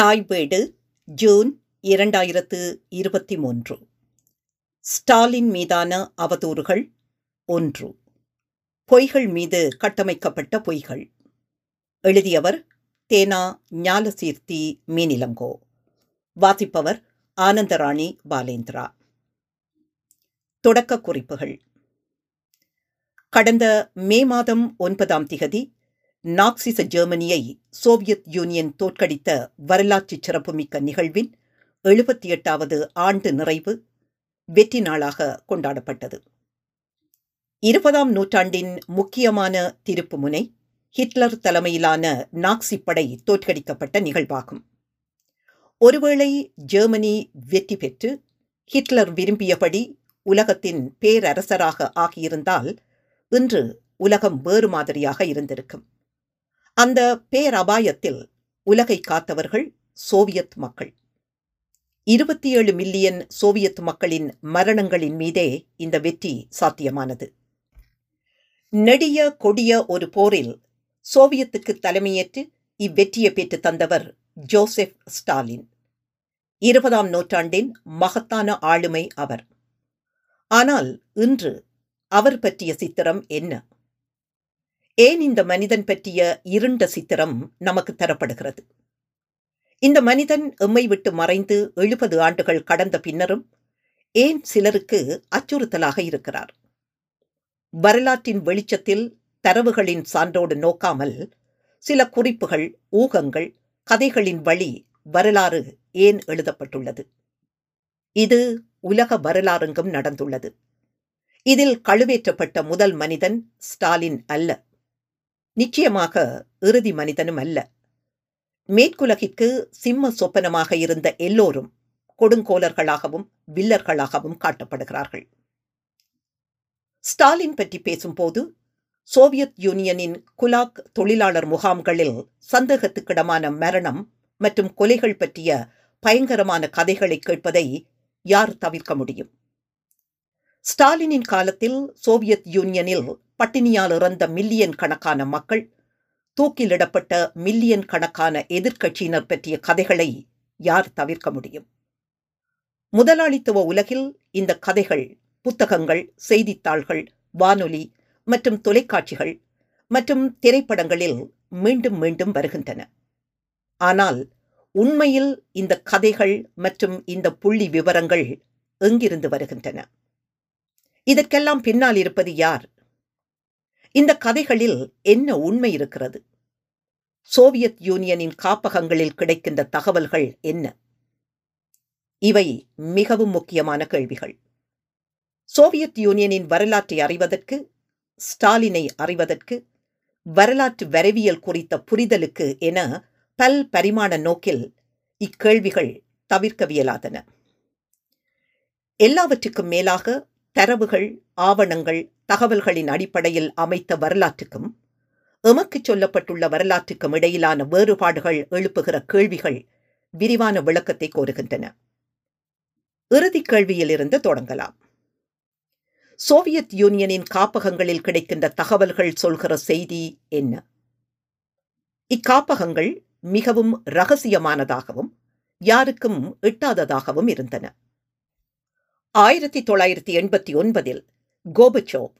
தாய்வேடு June இரண்டாயிரத்து இருபத்தி மூன்று. ஸ்டாலின் மீதான அவதூறுகள் ஒன்று. பொய்கள் மீது கட்டமைக்கப்பட்ட பொய்கள். எழுதியவர் தேனா ஞாலசீர்த்தி மீனிலங்கோ. வாசிப்பவர் ஆனந்தராணி பாலேந்திரா. தொடக்க குறிப்புகள். கடந்த மே மாதம் ஒன்பதாம் திகதி நாக்சிச ஜெர்மனியை சோவியத் யூனியன் தோற்கடித்த வரலாற்று சிறப்புமிக்க நிகழ்வின் எழுபத்தி எட்டாவது ஆண்டு நிறைவு வெற்றி நாளாக கொண்டாடப்பட்டது. இருபதாம் நூற்றாண்டின் முக்கியமான திருப்பு முனை ஹிட்லர் தலைமையிலான நாக்சி படை தோற்கடிக்கப்பட்ட நிகழ்வாகும். ஒருவேளை ஜெர்மனி வெற்றி பெற்று ஹிட்லர் விரும்பியபடி உலகத்தின் பேரரசராக ஆகியிருந்தால் இன்று உலகம் வேறு மாதிரியாக இருந்திருக்கும். அந்த பேரபாயத்தில் உலகை காத்தவர்கள் சோவியத் மக்கள். இருபத்தி ஏழு மில்லியன் சோவியத் மக்களின் மரணங்களின் மீதே இந்த வெற்றி சாத்தியமானது. நெடிய கொடிய ஒரு போரில் சோவியத்துக்கு தலைமையேற்று இவ்வெற்றியை பெற்று தந்தவர் ஜோசப் ஸ்டாலின். இருபதாம் நூற்றாண்டின் மகத்தான ஆளுமை அவர். ஆனால் இன்று அவர் பற்றிய சித்திரம் என்ன? ஏன் இந்த மனிதன் பற்றிய இருண்ட சித்திரம் நமக்கு தரப்படுகிறது? இந்த மனிதன் எம்மை விட்டு மறைந்து எழுபது ஆண்டுகள் கடந்த பின்னரும் ஏன் சிலருக்கு அச்சுறுத்தலாக இருக்கிறார்? வரலாற்றின் வெளிச்சத்தில் தரவுகளின் சான்றோடு நோக்காமல் சில குறிப்புகள் ஊகங்கள் கதைகளின் வழி வரலாறு ஏன் எழுதப்பட்டுள்ளது? இது உலக வரலாறுங்கும் நடந்துள்ளது. இதில் கழுவேற்றப்பட்ட முதல் மனிதன் ஸ்டாலின் அல்ல. நிச்சயமாக இறுதி மனிதனும் அல்ல மேற்குலகிற்கு சிம்ம சொப்பனமாக இருந்த எல்லோரும் கொடுங்கோலர்களாகவும் வில்லர்களாகவும் காட்டப்படுகிறார்கள். ஸ்டாலின் பற்றி பேசும்போது சோவியத் யூனியனின் குலாக் தொழிலாளர் முகாம்களில் சந்தேகத்துக்கிடமான மரணம் மற்றும் கொலைகள் பற்றிய பயங்கரமான கதைகளை கேட்பதை யார் தவிர்க்க முடியும்? ஸ்டாலினின் காலத்தில் சோவியத் யூனியனில் பட்டினியால் இறந்த மில்லியன் கணக்கான மக்கள் தூக்கிலிடப்பட்ட மில்லியன் கணக்கான எதிர்க்கட்சியினர் பற்றிய கதைகளை யார் தவிர்க்க முடியும்? முதலாளித்துவ உலகில் இந்த கதைகள் புத்தகங்கள் செய்தித்தாள்கள் வானொலி மற்றும் தொலைக்காட்சிகள் மற்றும் திரைப்படங்களில் மீண்டும் மீண்டும் வருகின்றன. ஆனால் உண்மையில் இந்த கதைகள் மற்றும் இந்த புள்ளி விவரங்கள் எங்கிருந்து வருகின்றன? இதற்கெல்லாம் பின்னால் இருப்பது யார்? இந்த கதைகளில் என்ன உண்மை இருக்கிறது? சோவியத் யூனியனின் காப்பகங்களில் கிடைக்கின்ற தகவல்கள் என்ன? இவை மிகவும் முக்கியமான கேள்விகள். சோவியத் யூனியனின் வரலாற்றை அறிவதற்கு ஸ்டாலினை அறிவதற்கு வரலாற்று வரைவியல் குறித்த புரிதலுக்கு என பல் பரிமாண நோக்கில் இக்கேள்விகள் தவிர்க்கவியலாதன. எல்லாவற்றுக்கும் மேலாக தரவுகள் ஆவணங்கள் தகவல்களின் அடிப்படையில் அமைத்த வரலாற்றுக்கும் எமக்கு சொல்லப்பட்டுள்ள வரலாற்றுக்கும் இடையிலான வேறுபாடுகள் எழுப்புகிற கேள்விகள் விரிவான விளக்கத்தை கோருகின்றன. இறுதி கேள்வியிலிருந்து தொடங்கலாம். சோவியத் யூனியனின் காப்பகங்களில் கிடைக்கின்ற தகவல்கள் சொல்கிற செய்தி என்ன? இக்காப்பகங்கள் மிகவும் ரகசியமானதாகவும் யாருக்கும் எட்டாததாகவும் இருந்தன. ஆயிரத்தி தொள்ளாயிரத்தி எண்பத்தி ஒன்பதில் கோபச்சோவ்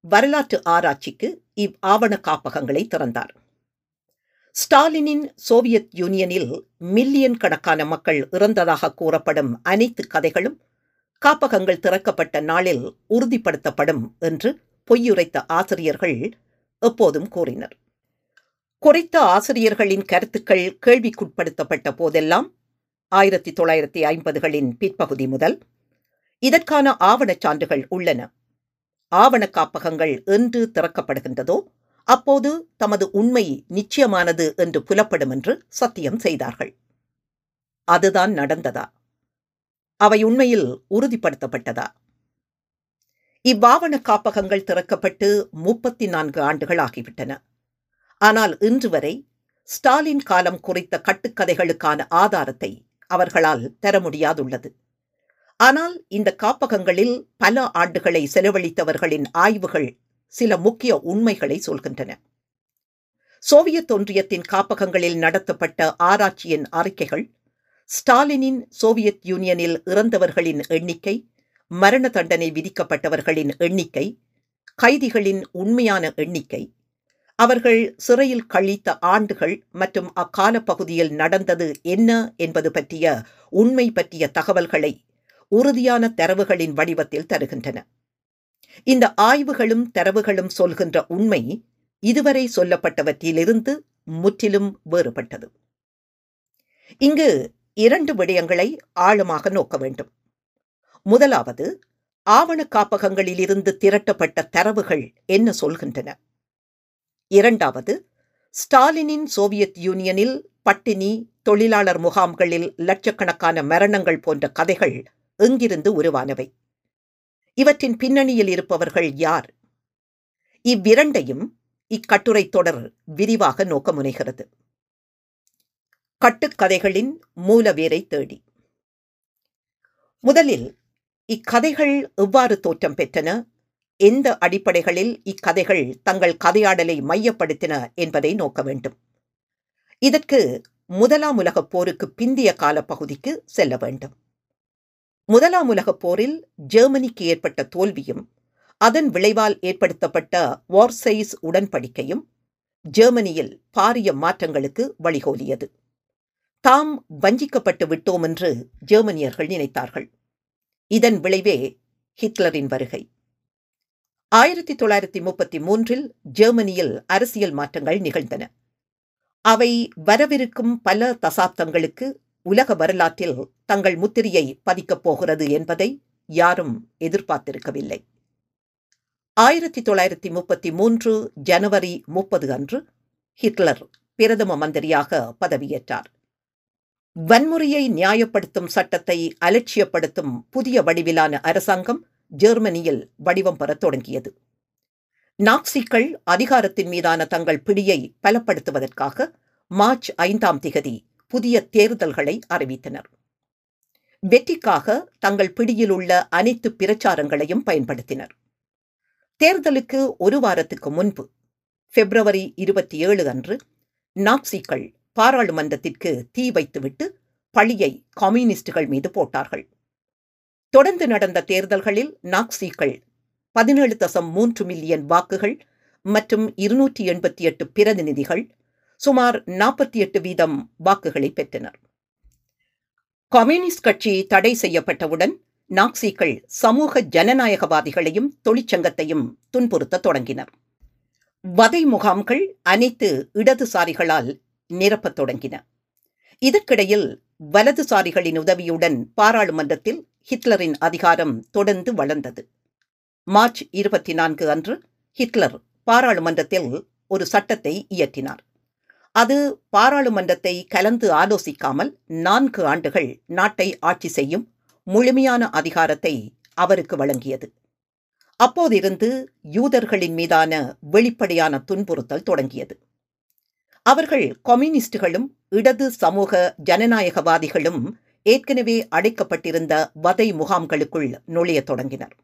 வரலாற்று ஆராய்ச்சிக்கு இவ் ஆவண காப்பகங்களை திறந்தார். ஸ்டாலினின் சோவியத் யூனியனில் மில்லியன் கணக்கான மக்கள் இறந்ததாக கூறப்படும் அனைத்து கதைகளும் காப்பகங்கள் திறக்கப்பட்ட நாளில் உறுதிப்படுத்தப்படும் என்று பொய்யுரைத்த ஆசிரியர்கள் எப்போதும் கூறினர். குறைத்த ஆசிரியர்களின் கருத்துக்கள் கேள்விக்குட்படுத்தப்பட்ட போதெல்லாம் ஆயிரத்தி தொள்ளாயிரத்தி ஐம்பதுகளின் பிற்பகுதி முதல் இதற்கான ஆவணச் சான்றுகள் உள்ளன. ஆவணக் காப்பகங்கள் என்று திறக்கப்படுகின்றதோ அப்போது தமது உண்மை நிச்சயமானது என்று புலப்படும் என்று சத்தியம் செய்தார்கள். அதுதான் நடந்ததா? அவை உண்மையில் உறுதிப்படுத்தப்பட்டதா? இவ்வாவண காப்பகங்கள் திறக்கப்பட்டு முப்பத்தி நான்கு ஆண்டுகள் ஆகிவிட்டன. ஆனால் இன்று வரை ஸ்டாலின் காலம் குறித்த கட்டுக்கதைகளுக்கான ஆதாரத்தை அவர்களால் தர முடியாதுள்ளது. ஆனால் இந்த காப்பகங்களில் பல ஆண்டுகளை செலவழித்தவர்களின் ஆய்வுகள் சில முக்கிய உண்மைகளை சொல்கின்றன. சோவியத் ஒன்றியத்தின் காப்பகங்களில் நடத்தப்பட்ட ஆராய்ச்சியின் அறிக்கைகள் ஸ்டாலினின் சோவியத் யூனியனில் இறந்தவர்களின் எண்ணிக்கை மரண தண்டனை விதிக்கப்பட்டவர்களின் எண்ணிக்கை கைதிகளின் உண்மையான எண்ணிக்கை அவர்கள் சிறையில் கழித்த ஆண்டுகள் மற்றும் அக்கால பகுதியில் நடந்தது என்ன என்பது பற்றிய உண்மை பற்றிய தகவல்களை உறுதியான தரவுகளின் வடிவத்தில் தருகின்றன. இந்த ஆய்வுகளும் தரவுகளும் சொல்கின்ற உண்மை இதுவரை சொல்லப்பட்டவற்றிலிருந்து முற்றிலும் வேறுபட்டது. இங்கு இரண்டு விடயங்களை ஆழமாக நோக்க வேண்டும். முதலாவது ஆவண காப்பகங்களிலிருந்து திரட்டப்பட்ட தரவுகள் என்ன சொல்கின்றன? இரண்டாவது ஸ்டாலினின் சோவியத் யூனியனில் பட்டினி தொழிலாளர் முகாம்களில் லட்சக்கணக்கான மரணங்கள் போன்ற கதைகள் எங்கிருந்து உருவானவை? இவற்றின் பின்னணியில் இருப்பவர்கள் யார்? இவ்விரண்டையும் இக்கட்டுரை தொடர் விரிவாக நோக்க முனைகிறது. கட்டுக்கதைகளின் மூலவேரை தேடி. முதலில் இக்கதைகள் எவ்வாறு தோற்றம் பெற்றன? எந்த அடிப்படைகளில் இக்கதைகள் தங்கள் கதையாடலை மையப்படுத்தின என்பதை நோக்க வேண்டும். இதற்கு முதலாம் உலகப் போருக்கு பிந்திய கால பகுதிக்கு செல்ல வேண்டும். முதலாம் உலகப் போரில் ஜெர்மனிக்கு ஏற்பட்ட தோல்வியும் அதன் விளைவால் ஏற்படுத்தப்பட்ட வார்சைஸ் உடன்படிக்கையும் ஜெர்மனியில் பாரிய மாற்றங்களுக்கு வழிகோலியது. தாம் வஞ்சிக்கப்பட்டு விட்டோம் என்று ஜெர்மனியர்கள் நினைத்தார்கள். இதன் விளைவே ஹிட்லரின் வருகை. ஆயிரத்தி தொள்ளாயிரத்தி முப்பத்தி மூன்றில் ஜெர்மனியில் அரசியல் மாற்றங்கள் நிகழ்ந்தன. அவை வரவிருக்கும் பல தசாப்தங்களுக்கு உலக வரலாற்றில் தங்கள் முத்திரையை பதிக்கப் போகிறது என்பதை யாரும் எதிர்பார்த்திருக்கவில்லை. ஆயிரத்தி தொள்ளாயிரத்தி முப்பத்தி மூன்று ஜனவரி முப்பது அன்று ஹிட்லர் பிரதம மந்திரியாக பதவியேற்றார். வன்முறையை நியாயப்படுத்தும் சட்டத்தை அலட்சியப்படுத்தும் புதிய வடிவிலான அரசாங்கம் ஜெர்மனியில் வடிவம் பெறத் தொடங்கியது. நாக்சிக்கள் அதிகாரத்தின் மீதான தங்கள் பிடியை பலப்படுத்துவதற்காக மார்ச் ஐந்தாம் திகதி புதிய தேர்தல்களை அறிவித்தனர். வெற்றிக்காக தங்கள் பிடியில் உள்ள அனைத்து பிரச்சாரங்களையும் பயன்படுத்தினர். தேர்தலுக்கு ஒரு வாரத்துக்கு முன்பு பிப்ரவரி இருபத்தி ஏழு அன்று நாக்சிகள் பாராளுமன்றத்திற்கு தீ வைத்துவிட்டு பழியை கம்யூனிஸ்டுகள் மீது போட்டார்கள். தொடர்ந்து நடந்த தேர்தல்களில் நாக்சிகள் பதினேழு தசம் மூன்று மில்லியன் வாக்குகள் மற்றும் இருநூற்றி எண்பத்தி எட்டு பிரதிநிதிகள் சுமார் நாற்பத்தி எட்டு வீதம் வாக்குகளை பெற்றனர். கம்யூனிஸ்ட் கட்சி தடை செய்யப்பட்டவுடன் நாக்சிகள் சமூக ஜனநாயகவாதிகளையும் தொழிற்சங்கத்தையும் துன்புறுத்த தொடங்கினர். வதை முகாம்கள் அனைத்து இடதுசாரிகளால் நிரப்பத் தொடங்கின. இதற்கிடையில் வலதுசாரிகளின் உதவியுடன் பாராளுமன்றத்தில் ஹிட்லரின் அதிகாரம் தொடர்ந்து வளர்ந்தது. மார்ச் இருபத்தி நான்கு அன்று ஹிட்லர் பாராளுமன்றத்தில் ஒரு சட்டத்தை இயற்றினார். அது பாராளுமன்றத்தை கலந்து ஆலோசிக்காமல் நான்கு ஆண்டுகள் நாட்டை ஆட்சி செய்யும் முழுமையான அதிகாரத்தை அவருக்கு வழங்கியது. அப்போதிருந்து யூதர்களின் மீதான வெளிப்படையான துன்புறுத்தல் தொடங்கியது. அவர்கள் கம்யூனிஸ்டுகளும் இடது சமூக ஜனநாயகவாதிகளும் ஏற்கனவே அடைக்கப்பட்டிருந்த வதை முகாம்களுக்குள் நுழைய தொடங்கினர்.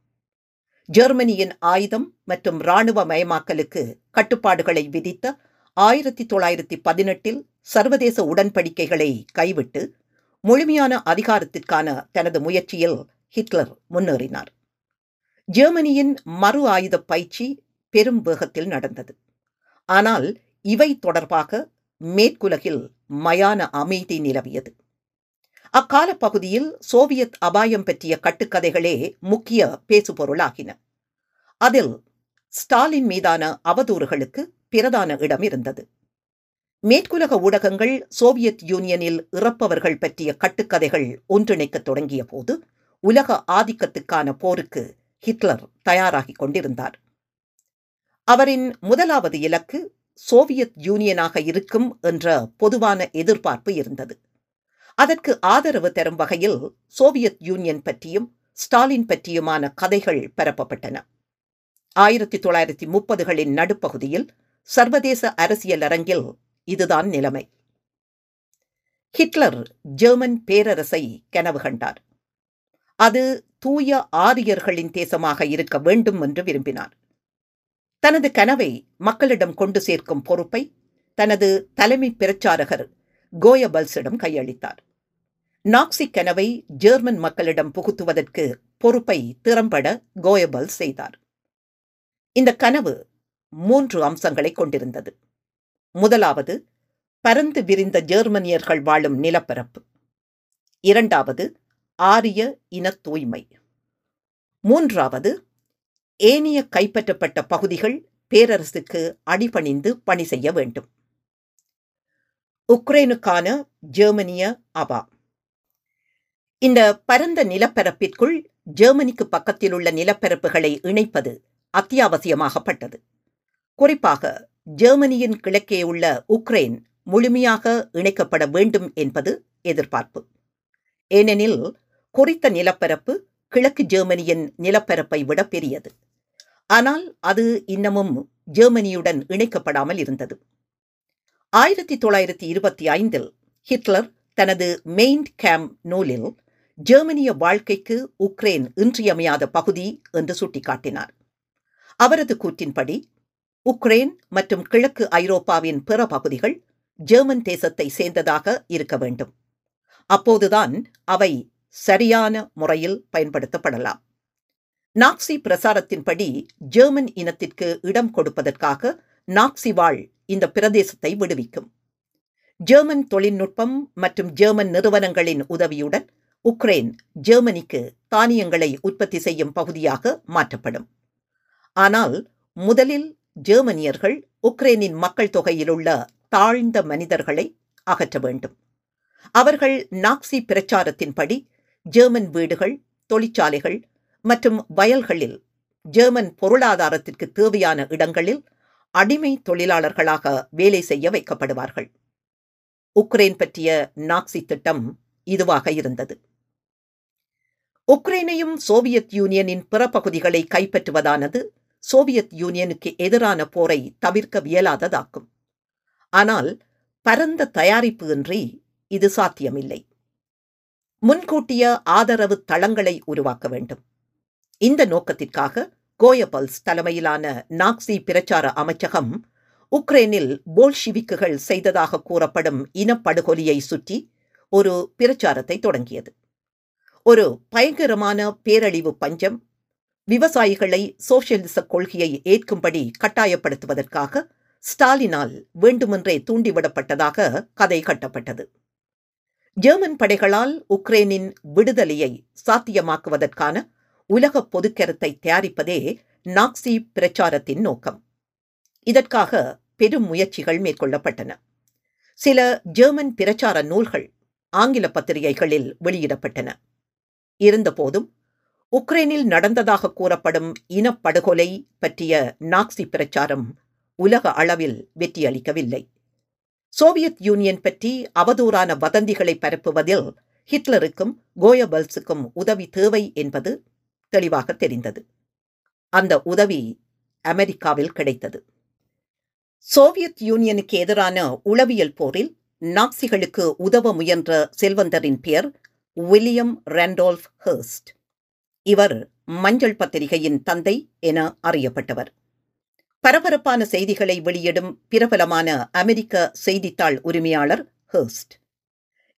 ஜெர்மனியின் ஆயுதம் மற்றும் இராணுவ மயமாக்கலுக்கு கட்டுப்பாடுகளை விதித்த ஆயிரத்தி தொள்ளாயிரத்தி பதினெட்டில் சர்வதேச உடன்படிக்கைகளை கைவிட்டு முழுமையான அதிகாரத்திற்கான தனது முயற்சியில் ஹிட்லர் முன்னேறினார். ஜெர்மனியின் மறு ஆயுத பயிற்சி பெரும் வேகத்தில் நடந்தது. ஆனால் இவை தொடர்பாக மேற்குலகில் மயான அமைதி நிலவியது. அக்கால பகுதியில் சோவியத் அபாயம் பற்றிய கட்டுக்கதைகளே முக்கிய பேசுபொருளாகின. அதில் ஸ்டாலின் மீதான அவதூறுகளுக்கு பிரதான இடம் இருந்தது. மேற்குலக ஊடகங்கள் சோவியத் யூனியனில் இறப்பவர்கள் பற்றிய கட்டுக்கதைகள் ஒன்றிணைக்கத் தொடங்கிய போது உலக ஆதிக்கத்துக்கான போருக்கு ஹிட்லர் தயாராகிக் கொண்டிருந்தார். அவரின் முதலாவது இலக்கு சோவியத் யூனியனாக இருக்கும் என்ற பொதுவான எதிர்பார்ப்பு இருந்தது. அதற்கு ஆதரவு தரும் வகையில் சோவியத் யூனியன் பற்றியும் ஸ்டாலின் பற்றியுமான கதைகள் பரப்பப்பட்டன. ஆயிரத்தி தொள்ளாயிரத்தி முப்பதுகளின் நடுப்பகுதியில் சர்வதேச அரசியல் அரங்கில் இதுதான் நிலைமை. ஹிட்லர் ஜெர்மன் பேரரசை கனவு கண்டார். அது தூய ஆரியர்களின் தேசமாக இருக்க வேண்டும் என்று விரும்பினார். தனது கனவை மக்களிடம் கொண்டு சேர்க்கும் பொறுப்பை தனது தலைமை பிரச்சாரகர் கோயபல்ஸிடம் கையளித்தார். நாக்சி கனவை ஜெர்மன் மக்களிடம் புகுத்துவதற்கு பொறுப்பை திறம்பட கோயபல்ஸ் செய்தார். இந்த கனவு மூன்று அம்சங்களை கொண்டிருந்தது. முதலாவது பரந்து விரிந்த ஜெர்மனியர்கள் வாழும் நிலப்பரப்பு. இரண்டாவது ஆரிய இன தூய்மை. மூன்றாவது ஏனைய கைப்பற்றப்பட்ட பகுதிகள் பேரரசுக்கு அடிபணிந்து பணி செய்ய வேண்டும். உக்ரைனுக்கான ஜெர்மனிய அவா இந்த பரந்த நிலப்பரப்பிற்குள் ஜெர்மனிக்கு பக்கத்தில் உள்ள நிலப்பரப்புகளை இணைப்பது அத்தியாவசியமாகப்பட்டது. குறிப்பாக ஜெர்மனியின் கிழக்கே உள்ள உக்ரைன் முழுமையாக இணைக்கப்பட வேண்டும் என்பது எதிர்பார்ப்பு. ஏனெனில் குறித்த நிலப்பரப்பு கிழக்கு ஜெர்மனியின் நிலப்பரப்பை விட பெரியது. ஆனால் அது இன்னமும் ஜெர்மனியுடன் இணைக்கப்படாமல் இருந்தது. ஆயிரத்தி தொள்ளாயிரத்தி இருபத்தி ஐந்தில் ஹிட்லர் தனது மெயின் கேம் நூலில் ஜெர்மனிய வாழ்க்கைக்கு உக்ரைன் இன்றியமையாத பகுதி என்று சுட்டிக்காட்டினார். அவரது கூற்றின்படி உக்ரைன் மற்றும் கிழக்கு ஐரோப்பாவின் பிற பகுதிகள் ஜெர்மன் தேசத்தை சேர்ந்ததாக இருக்க வேண்டும். அப்போதுதான் அவை சரியான முறையில் பயன்படுத்தப்படலாம். நாக்சி பிரசாரத்தின்படி ஜெர்மன் இனத்திற்கு இடம் கொடுப்பதற்காக நாக்சி வாழ் இந்த பிரதேசத்தை விடுவிக்கும். ஜெர்மன் தொழில்நுட்பம் மற்றும் ஜெர்மன் நிறுவனங்களின் உதவியுடன் உக்ரைன் ஜெர்மனிக்கு தானியங்களை உற்பத்தி செய்யும் பகுதியாக மாற்றப்படும். ஆனால் முதலில் ஜெர்மனியர்கள் உக்ரைனின் மக்கள் தொகையிலுள்ள தாழ்ந்த மனிதர்களை அகற்ற வேண்டும். அவர்கள் நாக்சி பிரச்சாரத்தின்படி ஜெர்மன் வீடுகள் தொழிற்சாலைகள் மற்றும் வயல்களில் ஜெர்மன் பொருளாதாரத்திற்கு தேவையான இடங்களில் அடிமை தொழிலாளர்களாக வேலை செய்ய வைக்கப்படுவார்கள். உக்ரைன் பற்றிய நாக்சி திட்டம் இதுவாக இருந்தது. உக்ரைனையும் சோவியத் யூனியனின் பிற பகுதிகளை கைப்பற்றுவதானது சோவியத் யூனியனுக்கு எதிரான போரை தவிர்க்க இயலாததாக்கும். ஆனால் பரந்த தயாரிப்பு இன்றி இது சாத்தியமில்லை. முன்கூட்டிய ஆதரவு தளங்களை உருவாக்க வேண்டும். இந்த நோக்கத்திற்காக கோயபல்ஸ் தலைமையிலான நாக்சி பிரச்சார அமைச்சகம் உக்ரைனில் போல்ஷிவிக்குகள் செய்ததாக கூறப்படும் இனப்படுகொலியை சுற்றி ஒரு பிரச்சாரத்தை தொடங்கியது. ஒரு பயங்கரமான பேரழிவு பஞ்சம் விவசாயிகளை சோசியலிச கொள்கையை ஏற்கும்படி கட்டாயப்படுத்துவதற்காக ஸ்டாலினால் வேண்டுமென்றே தூண்டிவிடப்பட்டதாக கதை கட்டப்பட்டது. ஜெர்மன் படைகளால் உக்ரைனின் விடுதலையை சாத்தியமாக்குவதற்கான உலக பொதுக்கருத்தை தயாரிப்பதே நாக்சி பிரச்சாரத்தின் நோக்கம். இதற்காக பெரும் முயற்சிகள் மேற்கொள்ளப்பட்டன. சில ஜெர்மன் பிரச்சார நூல்கள் ஆங்கில பத்திரிகைகளில் வெளியிடப்பட்டன. இருந்தபோதும் உக்ரைனில் நடந்ததாக கூறப்படும் இனப்படுகொலை பற்றிய நாக்சி பிரச்சாரம் உலக அளவில் வெற்றியளிக்கவில்லை. சோவியத் யூனியன் பற்றி அவதூறான வதந்திகளை பரப்புவதில் ஹிட்லருக்கும் கோயபல்ஸுக்கும் உதவி தேவை என்பது தெளிவாக தெரிந்தது. அந்த உதவி அமெரிக்காவில் கிடைத்தது. சோவியத் யூனியனுக்கு எதிரான உளவியல் போரில் நாக்சிகளுக்கு உதவ முயன்ற செல்வந்தரின் பெயர் வில்லியம் ரேண்டோல்ஃப் ஹர்ஸ்ட். இவர் மஞ்சள் பத்திரிகையின் தந்தை என அறியப்பட்டவர். பரபரப்பான செய்திகளை வெளியிடும் பிரபலமான அமெரிக்க செய்தித்தாள் உரிமையாளர் ஹர்ஸ்ட்.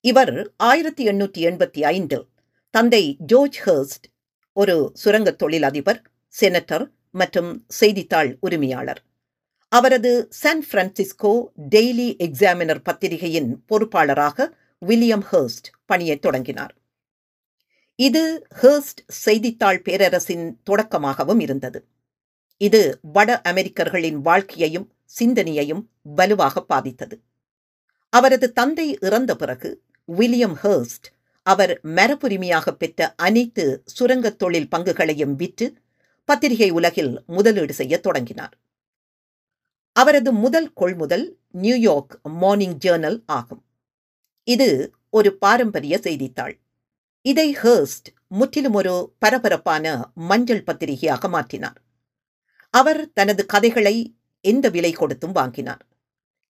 இவர் ஆயிரத்தி எண்ணூற்றி எண்பத்தி ஐந்தில் தந்தை ஜோர்ஜ் ஹர்ஸ்ட் ஒரு சுரங்க தொழிலதிபர் செனட்டர் மற்றும் செய்தித்தாள் உரிமையாளர். அவரது சான் பிரான்சிஸ்கோ டெய்லி எக்ஸாமினர் பத்திரிகையின் பொறுப்பாளராக வில்லியம் ஹர்ஸ்ட் பணியை தொடங்கினார். இது ஹேர்ஸ்ட் செய்தித்தாள் பேரரசின் தொடக்கமாகவும் இருந்தது. இது வட அமெரிக்கர்களின் வாழ்க்கையையும் சிந்தனையையும் வலுவாக பாதித்தது. அவரது தந்தை இறந்த பிறகு வில்லியம் ஹர்ஸ்ட் அவர் மரபுரிமையாக பெற்ற அனைத்து சுரங்கத் தொழில் பங்குகளையும் விற்று பத்திரிகை உலகில் முதலீடு செய்ய தொடங்கினார். அவரது முதல் கொள்முதல் நியூயார்க் மார்னிங் ஜேர்னல் ஆகும். இது ஒரு பாரம்பரிய செய்தித்தாள். இதை ஹர்ஸ்ட் முற்றிலும் ஒரு பரபரப்பான மஞ்சள் பத்திரிகையாக மாற்றினார். அவர் தனது கதைகளை எந்த விலை கொடுத்தும் வாங்கினார்.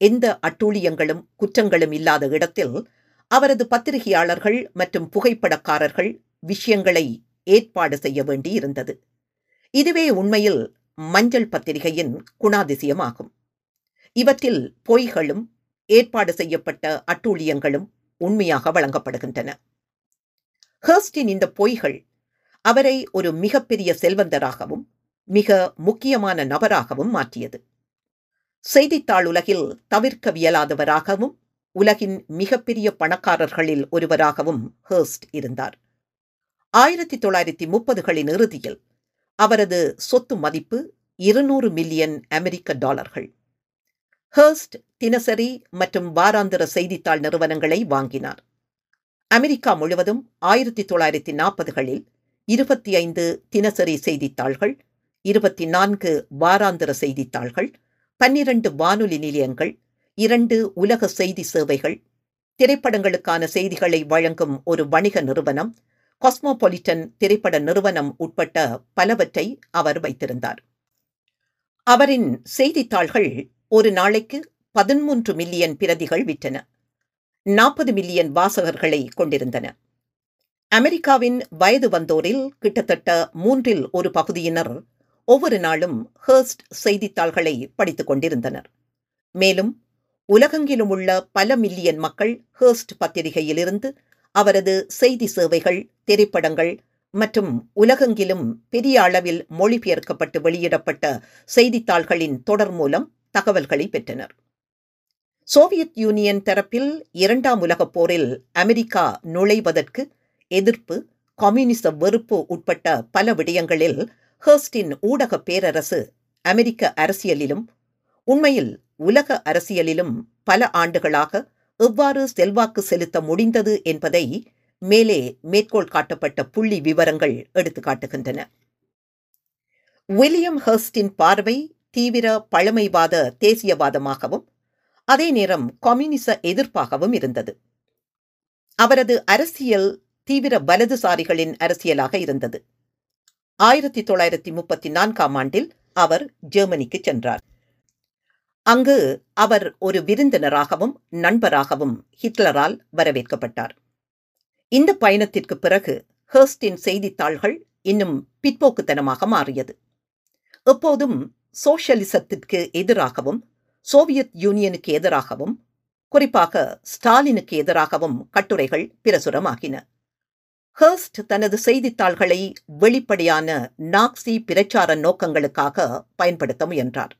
எந்த அட்டூழியங்களும் குற்றங்களும் இல்லாத இடத்தில் அவரது பத்திரிகையாளர்கள் மற்றும் புகைப்படக்காரர்கள் விஷயங்களை ஏற்பாடு செய்ய வேண்டியிருந்தது. இதுவே உண்மையில் மஞ்சள் பத்திரிகையின் குணாதிசயமாகும். இவற்றில் பொய்களும் ஏற்பாடு செய்யப்பட்ட அட்டூழியங்களும் உண்மையாக வழங்கப்படுகின்றன. ஹர்ஸ்டின் இந்த பொய்கள் அவரை ஒரு மிகப்பெரிய செல்வந்தராகவும் மிக முக்கியமான நபராகவும் மாற்றியது. செய்தித்தாள் உலகில் தவிர்க்கவியலாதவராகவும் உலகின் மிகப்பெரிய பணக்காரர்களில் ஒருவராகவும் ஹர்ஸ்ட் இருந்தார். ஆயிரத்தி தொள்ளாயிரத்தி முப்பதுகளின் இறுதியில் அவரது சொத்து மதிப்பு இருநூறு மில்லியன் அமெரிக்க டாலர்கள். ஹர்ஸ்ட் தினசரி மற்றும் வாராந்திர செய்தித்தாள் நிறுவனங்களை வாங்கினார். அமெரிக்கா முழுவதும் ஆயிரத்தி தொள்ளாயிரத்தி நாற்பதுகளில் இருபத்தி ஐந்து தினசரி செய்தித்தாள்கள் இருபத்தி நான்கு வாராந்திர செய்தித்தாள்கள் பன்னிரண்டு வானொலி நிலையங்கள் இரண்டு உலக செய்தி சேவைகள் திரைப்படங்களுக்கான செய்திகளை வழங்கும் ஒரு வணிக நிறுவனம் காஸ்மோபாலிட்டன் திரைப்பட நிறுவனம் உட்பட்ட பலவற்றை அவர் வைத்திருந்தார். அவரின் செய்தித்தாள்கள் ஒரு நாளைக்கு பதிமூன்று மில்லியன் பிரதிகள் விற்றன. நாற்பது மில்லியன் வாசகர்களை கொண்டிருந்தன. அமெரிக்காவின் வயது வந்தோரில் கிட்டத்தட்ட மூன்றில் ஒரு பகுதியினர் ஒவ்வொரு நாளும் ஹர்ஸ்ட் செய்தித்தாள்களை படித்துக் கொண்டிருந்தனர். மேலும் உலகெங்கிலும் உள்ள பல மில்லியன் மக்கள் ஹர்ஸ்ட் பத்திரிகையிலிருந்து அவரது செய்தி சேவைகள் திரைப்படங்கள் மற்றும் உலகெங்கிலும் பெரிய அளவில் மொழிபெயர்க்கப்பட்டு வெளியிடப்பட்ட செய்தித்தாள்களின் தொடர் மூலம் தகவல்களை பெற்றனர். சோவியத் யூனியன் தரப்பில் இரண்டாம் உலகப் போரில் அமெரிக்கா நுழைவதற்கு எதிர்ப்பு கம்யூனிச வெறுப்பு உட்பட்ட பல விடயங்களில் ஹர்ஸ்டின் ஊடக பேரரசு அமெரிக்க அரசியலிலும் உண்மையில் உலக அரசியலிலும் பல ஆண்டுகளாக எவ்வாறு செல்வாக்கு செலுத்த முடிந்தது என்பதை மேலே மேற்கோள் காட்டப்பட்ட புள்ளி விவரங்கள் எடுத்துக்காட்டுகின்றன வில்லியம் ஹர்ஸ்டின் பார்வை தீவிர பழமைவாத தேசியவாதமாகவும் அதே நேரம் கம்யூனிச எதிர்ப்பாகவும் இருந்தது. அவரது அரசியல் தீவிர வலதுசாரிகளின் அரசியலாக இருந்தது. ஆயிரத்தி தொள்ளாயிரத்தி முப்பத்தி நான்காம் ஆண்டில் அவர் ஜெர்மனிக்கு சென்றார். அங்கு அவர் ஒரு விருந்தினராகவும் நண்பராகவும் ஹிட்லரால் வரவேற்கப்பட்டார். இந்த பயணத்திற்கு பிறகு ஹர்ஸ்டின் செய்தித்தாள்கள் இன்னும் பிற்போக்குத்தனமாக மாறியது. எப்போதும் சோஷலிசத்திற்கு எதிராகவும் சோவியத் யூனியனுக்கு எதிராகவும் குறிப்பாக ஸ்டாலினுக்கு எதிராகவும் கட்டுரைகள் பிரசுரமாகின. ஹர்ஸ்ட் தனது செய்தித்தாள்களை வெளிப்படையான நாக்சி பிரச்சார நோக்கங்களுக்காக பயன்படுத்த முயன்றார்.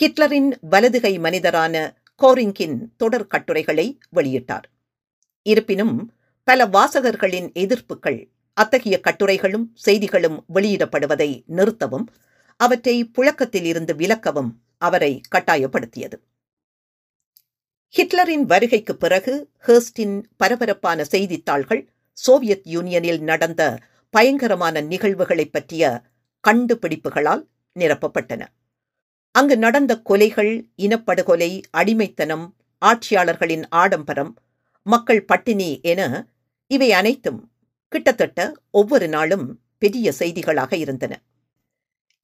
ஹிட்லரின் வலதுகை மனிதரான கோரிங்கின் தொடர் கட்டுரைகளை வெளியிட்டார். இருப்பினும் பல வாசகர்களின் எதிர்ப்புகள் அத்தகைய கட்டுரைகளும் செய்திகளும் வெளியிடப்படுவதை நிறுத்தவும் அவற்றை புழக்கத்தில் இருந்து விலக்கவும் அவரை கட்டாயப்படுத்தியது. ஹிட்லரின் வருகைக்கு பிறகு ஹர்ஸ்டின் பரபரப்பான செய்தித்தாள்கள் சோவியத் யூனியனில் நடந்த பயங்கரமான நிகழ்வுகளைப் பற்றிய கண்டுபிடிப்புகளால் நிரப்பப்பட்டன. அங்கு நடந்த கொலைகள் இனப்படுகொலை அடிமைத்தனம் ஆட்சியாளர்களின் ஆடம்பரம் மக்கள் பட்டினி என இவை அனைத்தும் கிட்டத்தட்ட ஒவ்வொரு நாளும் பெரிய செய்திகளாக இருந்தன.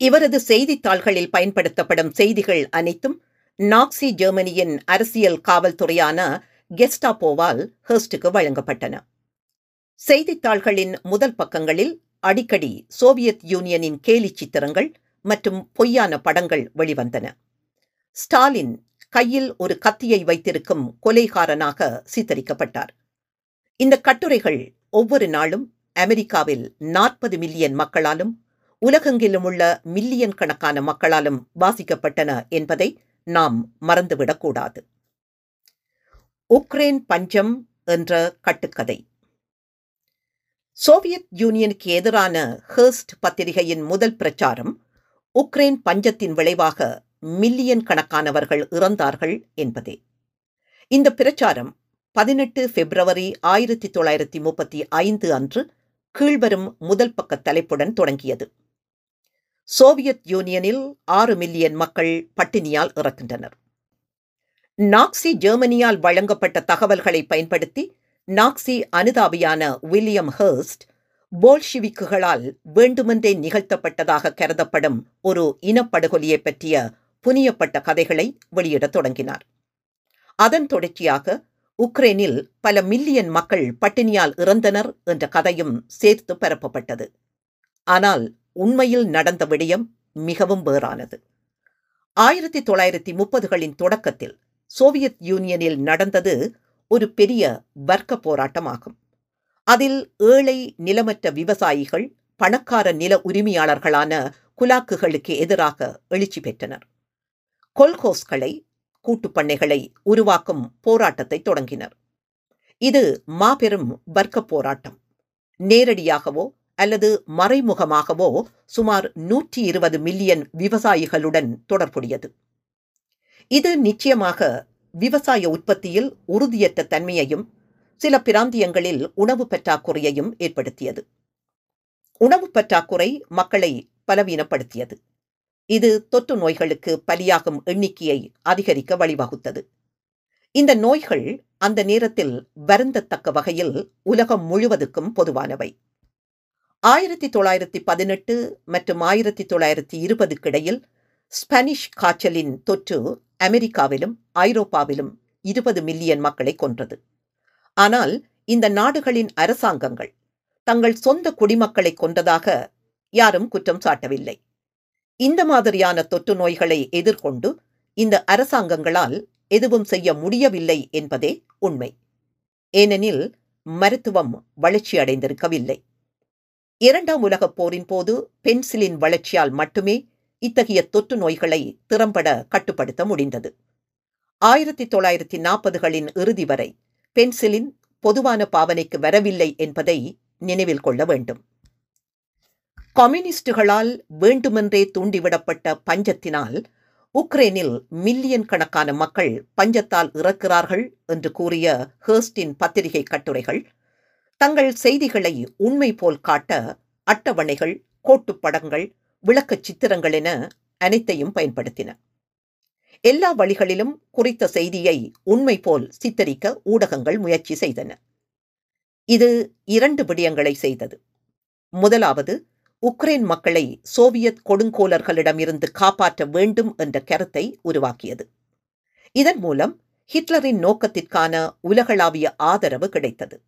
இவரது செய்தித்தாள்களில் பயன்படுத்தப்படும் செய்திகள் அனைத்தும் நாக்சி ஜெர்மனியின் அரசியல் காவல்துறையான கெஸ்டாப்போவால் ஹெர்ஸ்டுக்கு வழங்கப்பட்டன. செய்தித்தாள்களின் முதல் பக்கங்களில் அடிக்கடி சோவியத் யூனியனின் கேலி சித்திரங்கள் மற்றும் பொய்யான படங்கள் வெளிவந்தன. ஸ்டாலின் கையில் ஒரு கத்தியை வைத்திருக்கும் கொலைகாரனாக சித்தரிக்கப்பட்டார். இந்த கட்டுரைகள் ஒவ்வொரு நாளும் அமெரிக்காவில் நாற்பது மில்லியன் மக்களாலும் உலகெங்கிலும் உள்ள மில்லியன் கணக்கான மக்களாலும் வாசிக்கப்பட்டன என்பதை நாம் மறந்துவிடக்கூடாது. உக்ரைன் பஞ்சம் என்ற கட்டுக்கதை. சோவியத் யூனியனுக்கு எதிரான ஹர்ஸ்ட் பத்திரிகையின் முதல் பிரச்சாரம் உக்ரைன் பஞ்சத்தின் விளைவாக மில்லியன் கணக்கானவர்கள் இறந்தார்கள் என்பதே. இந்த பிரச்சாரம் பதினெட்டு பிப்ரவரி ஆயிரத்தி தொள்ளாயிரத்தி முப்பத்தி ஐந்து அன்று கீழ்வரும் முதல் பக்க தலைப்புடன் தொடங்கியது. சோவியத் யூனியனில் ஆறு மில்லியன் மக்கள் பட்டினியால் இறக்கின்றனர். நாக்சி ஜெர்மனியால் வழங்கப்பட்ட தகவல்களை பயன்படுத்தி நாக்சி அனுதாபியான வில்லியம் ஹர்ஸ்ட் போல்ஷிவிக்குகளால் வேண்டுமென்றே நிகழ்த்தப்பட்டதாக கருதப்படும் ஒரு இனப்படுகொலியை பற்றிய புனியப்பட்ட கதைகளை வெளியிடத் தொடங்கினார். அதன் தொடர்ச்சியாக உக்ரைனில் பல மில்லியன் மக்கள் பட்டினியால் இறந்தனர் என்ற கதையும் சேர்த்து பரப்பப்பட்டது. ஆனால் உண்மையில் நடந்த விடயம் மிகவும் வேறானது. ஆயிரத்தி தொள்ளாயிரத்தி முப்பதுகளின் தொடக்கத்தில் சோவியத் யூனியனில் நடந்தது ஒரு பெரிய வர்க்க போராட்டமாகும். அதில் ஏழை நிலமற்ற விவசாயிகள் பணக்கார நில உரிமையாளர்களான குலாக்குகளுக்கு எதிராக எழுச்சி பெற்றனர். கொல்கோஸ்களை கூட்டுப்பண்ணைகளை உருவாக்கும் போராட்டத்தை தொடங்கினர். இது மாபெரும் வர்க்க போராட்டம். நேரடியாகவோ அல்லது மறைமுகமாகவோ சுமார் நூற்றி இருபது மில்லியன் விவசாயிகளுடன் தொடர்புடையது. இது நிச்சயமாக விவசாய உற்பத்தியில் உறுதியற்ற தன்மையையும் சில பிராந்தியங்களில் உணவு பற்றாக்குறையையும் ஏற்படுத்தியது. உணவு பற்றாக்குறை மக்களை பலவீனப்படுத்தியது. இது தொற்று நோய்களுக்கு பலியாகும் எண்ணிக்கையை அதிகரிக்க வழிவகுத்தது. இந்த நோய்கள் அந்த நேரத்தில் வருந்தத்தக்க வகையில் உலகம் முழுவதுக்கும் பொதுவானவை. ஆயிரத்தி தொள்ளாயிரத்தி பதினெட்டு மற்றும் ஆயிரத்தி தொள்ளாயிரத்தி இருபதுக்கிடையில் ஸ்பானிஷ் காய்ச்சலின் தொற்று அமெரிக்காவிலும் ஐரோப்பாவிலும் இருபது மில்லியன் மக்களை கொன்றது. ஆனால் இந்த நாடுகளின் அரசாங்கங்கள் தங்கள் சொந்த குடிமக்களை கொண்டதாக யாரும் குற்றம் சாட்டவில்லை. இந்த மாதிரியான தொற்று நோய்களை எதிர்கொண்டு இந்த அரசாங்கங்களால் எதுவும் செய்ய முடியவில்லை என்பதே உண்மை. ஏனெனில் மருத்துவம் வளர்ச்சி அடைந்திருக்கவில்லை இரண்டாம் உலகப் போரின் போது பென்சிலின் வளர்ச்சியால் மட்டுமே இத்தகைய தொற்று நோய்களை திறம்பட கட்டுப்படுத்த முடிந்தது. ஆயிரத்தி தொள்ளாயிரத்தி நாற்பதுகளின் இறுதி வரை பென்சிலின் பொதுவான பாவனைக்கு வரவில்லை என்பதை நினைவில் கொள்ள வேண்டும். கம்யூனிஸ்டுகளால் வேண்டுமென்றே தூண்டிவிடப்பட்ட பஞ்சத்தினால் உக்ரைனில் மில்லியன் கணக்கான மக்கள் பஞ்சத்தால் இறக்கிறார்கள் என்று கூறிய ஹேர்ஸ்டின் பத்திரிகை கட்டுரைகள் தங்கள் செய்திகளை உண்மை போல் காட்ட அட்டவணைகள் கோட்டுப்படங்கள் விளக்கச் சித்திரங்கள் என அனைத்தையும் பயன்படுத்தின. எல்லா வழிகளிலும் குறித்த செய்தியை உண்மை போல் சித்தரிக்க ஊடகங்கள் முயற்சி செய்தன. இது இரண்டு விடயங்களை செய்தது. முதலாவது உக்ரைன் மக்களை சோவியத் கொடுங்கோலர்களிடமிருந்து காப்பாற்ற வேண்டும் என்ற கருத்தை உருவாக்கியது. இதன் மூலம் ஹிட்லரின் நோக்கத்திற்கான உலகளாவிய ஆதரவு கிடைத்தது.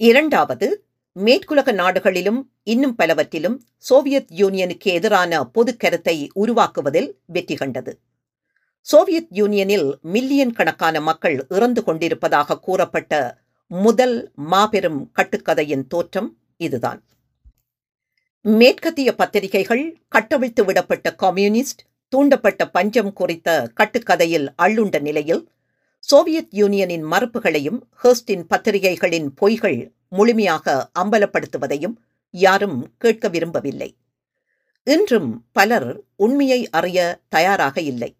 இரண்டாவது மேற்குலக நாடுகளிலும் இன்னும் பலவற்றிலும் சோவியத் யூனியனுக்கு எதிரான பொது கருத்தை உருவாக்குவதில் வெற்றி கண்டது. சோவியத் யூனியனில் மில்லியன் கணக்கான மக்கள் இறந்து கொண்டிருப்பதாக கூறப்பட்ட முதல் மாபெரும் கட்டுக்கதையின் தோற்றம் இதுதான். மேற்கத்திய பத்திரிகைகள் கட்டவிழ்த்து விடப்பட்ட கம்யூனிஸ்ட் தூண்டப்பட்ட பஞ்சம் குறித்த கட்டுக்கதையில் அள்ளுண்ட நிலையில் சோவியத் யூனியனின் மறுப்புகளையும் ஹெர்ஸ்டின் பத்திரிகைகளின் பொய்கள் முழுமையாக அம்பலப்படுத்துவதையும் யாரும் கேட்க விரும்பவில்லை. இன்றும் பலர் உண்மையை அறிய தயாராக இல்லை.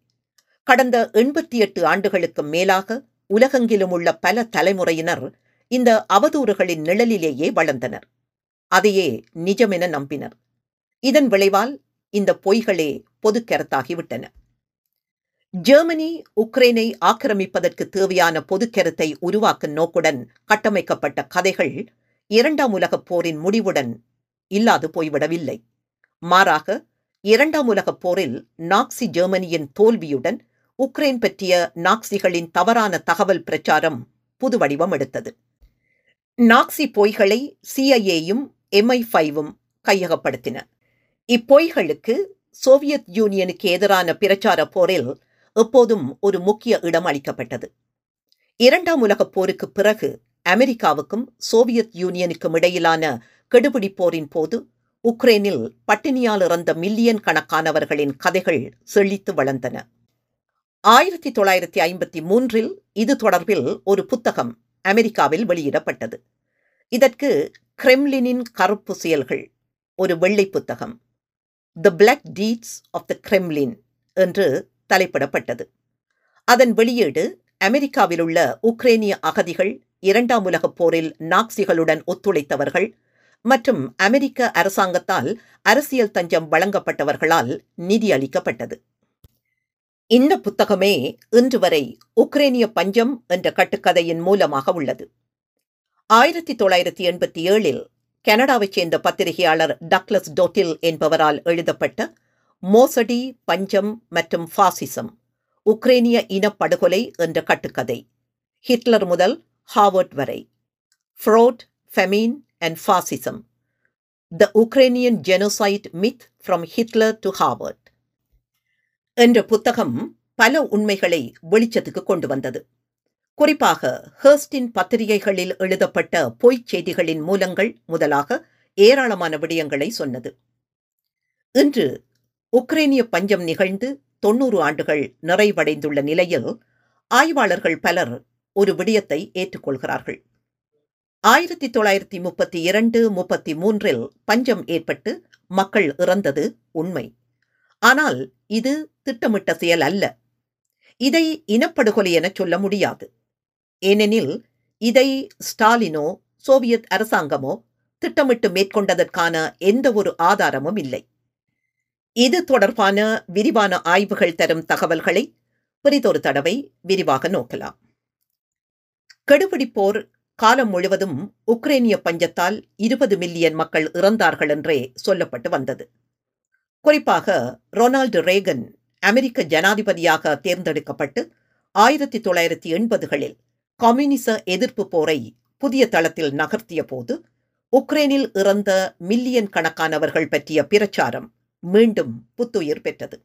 கடந்த எண்பத்தி எட்டு ஆண்டுகளுக்கு மேலாக உலகெங்கிலும் உள்ள பல தலைமுறையினர் இந்த அவதூறுகளின் நிழலிலேயே வளர்ந்தனர். அதையே நிஜமென நம்பினர். இதன் விளைவால் இந்த பொய்களே பொது கருத்தாகிவிட்டன. ஜெர்மனி உக்ரைனை ஆக்கிரமிப்பதற்கு தேவையான பொதுக்கருத்தை உருவாக்கும் நோக்குடன் கட்டமைக்கப்பட்ட கதைகள் இரண்டாம் உலகப் போரின் முடிவுடன் இல்லாது போய்விடவில்லை. மாறாக இரண்டாம் உலகப் போரில் நாக்சி ஜெர்மனியின் தோல்வியுடன் உக்ரைன் பற்றிய நாக்சிகளின் தவறான தகவல் பிரச்சாரம் புது வடிவம் எடுத்தது. நாக்சி பொய்களை சிஐஏயும் எம்ஐ ஃபைவும் கையகப்படுத்தின. இப்பொய்களுக்கு சோவியத் யூனியனுக்கு எதிரான பிரச்சார போரில் எப்போதும் ஒரு முக்கிய இடம் அளிக்கப்பட்டது. இரண்டாம் உலகப் போருக்கு பிறகு அமெரிக்காவுக்கும் சோவியத் யூனியனுக்கும் இடையிலான கெடுபிடி போரின் போது உக்ரைனில் பட்டினியால் இறந்த மில்லியன் கணக்கானவர்களின் கதைகள் செழித்து வளர்ந்தன. ஆயிரத்தி தொள்ளாயிரத்தி ஐம்பத்தி மூன்றில் இது தொடர்பில் ஒரு புத்தகம் அமெரிக்காவில் வெளியிடப்பட்டது. இதற்கு கிரெம்லினின் கருப்பு செயல்கள் ஒரு வெள்ளை புத்தகம் the black deeds of the Kremlin என்று தலைப்பிடப்பட்டது. அதன் வெளியீடு அமெரிக்காவில் உள்ள உக்ரேனிய அகதிகள் இரண்டாம் உலகப் போரில் நாக்சிகளுடன் ஒத்துழைத்தவர்கள் மற்றும் அமெரிக்க அரசாங்கத்தால் அரசியல் தஞ்சம் வழங்கப்பட்டவர்களால் நிதி அளிக்கப்பட்டது. இந்த புத்தகமே இன்று வரை உக்ரேனிய பஞ்சம் என்ற கட்டுக்கதையின் மூலமாக உள்ளது. ஆயிரத்தி தொள்ளாயிரத்தி எண்பத்தி ஏழில் கனடாவைச் சேர்ந்த பத்திரிகையாளர் டக்ளஸ் டோட்டில் என்பவரால் எழுதப்பட்ட மோசடி பஞ்சம் மற்றும் ஃபாசிசம் உக்ரேனிய இனப்படுகொலை என்ற கட்டுக்கதை. ஹிட்லர் முதல் ஹாவர்ட் வரை. Fraud famine and fascism the Ukrainian genocide myth from Hitler to Harvard என்ற புத்தகம் பல உண்மைகளை வெளிச்சத்துக்கு கொண்டு வந்தது. குறிப்பாக ஹேர்ஸ்டின் பத்திரிகைகளில் எழுதப்பட்ட பொய்ச் செய்திகளின் மூலங்கள் முதலாக ஏராளமான விடயங்களை சொன்னது. இன்று உக்ரைனிய பஞ்சம் நிகழ்ந்து தொன்னூறு ஆண்டுகள் நிறைவடைந்துள்ள நிலையில் ஆய்வாளர்கள் பலர் ஒரு விடயத்தை ஏற்றுக்கொள்கிறார்கள். ஆயிரத்தி தொள்ளாயிரத்தி முப்பத்தி இரண்டு முப்பத்தி மூன்றில் பஞ்சம் ஏற்பட்டு மக்கள் இறந்தது உண்மை. ஆனால் இது திட்டமிட்ட செயல் அல்ல. இதை இனப்படுகொலை என சொல்ல முடியாது. ஏனெனில் இதை ஸ்டாலினோ சோவியத் அரசாங்கமோ திட்டமிட்டு மேற்கொண்டதற்கான எந்த ஒரு ஆதாரமும் இல்லை. இது தொடர்பான விரிவான ஆய்வுகள் தரும் தகவல்களை பிரிதொரு தடவை விரிவாக நோக்கலாம். கெடுபிடிப்போர் காலம் முழுவதும் உக்ரைனிய பஞ்சத்தால் இருபது மில்லியன் மக்கள் இறந்தார்கள் என்றே சொல்லப்பட்டு வந்தது. குறிப்பாக ரொனால்டு ரேகன் அமெரிக்க ஜனாதிபதியாக தேர்ந்தெடுக்கப்பட்டு ஆயிரத்தி தொள்ளாயிரத்தி எண்பதுகளில் கம்யூனிச எதிர்ப்பு போரை புதிய தளத்தில் நகர்த்திய போது உக்ரைனில் இறந்த மில்லியன் கணக்கானவர்கள் பற்றிய பிரச்சாரம் மீண்டும் புத்துயிர் பெற்றது.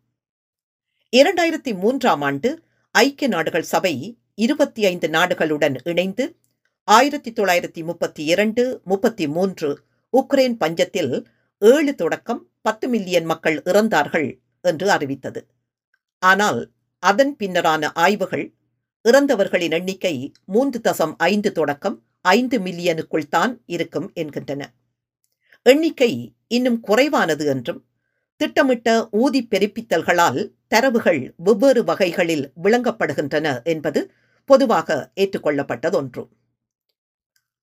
இரண்டாயிரத்தி மூன்றாம் ஆண்டு ஐக்கிய நாடுகள் சபை இருபத்தி ஐந்து நாடுகளுடன் இணைந்து ஆயிரத்தி தொள்ளாயிரத்தி முப்பத்தி இரண்டு முப்பத்தி மூன்று உக்ரைன் பஞ்சத்தில் ஏழு தொடக்கம் பத்து மில்லியன் மக்கள் இறந்தார்கள் என்று அறிவித்தது. ஆனால் அதன் பின்னரான ஆய்வுகள் இறந்தவர்களின் எண்ணிக்கை மூன்று தசம் ஐந்து தொடக்கம் ஐந்து மில்லியனுக்குள் தான் இருக்கும் என்கின்றன. எண்ணிக்கை இன்னும் குறைவானது என்றும் திட்டமிட்ட ஊதி பெருப்பித்தல்களால் தரவுகள் வெவ்வேறு வகைகளில் விளங்கப்படுகின்றன என்பது பொதுவாக ஏற்றுக்கொள்ளப்பட்டதொன்று.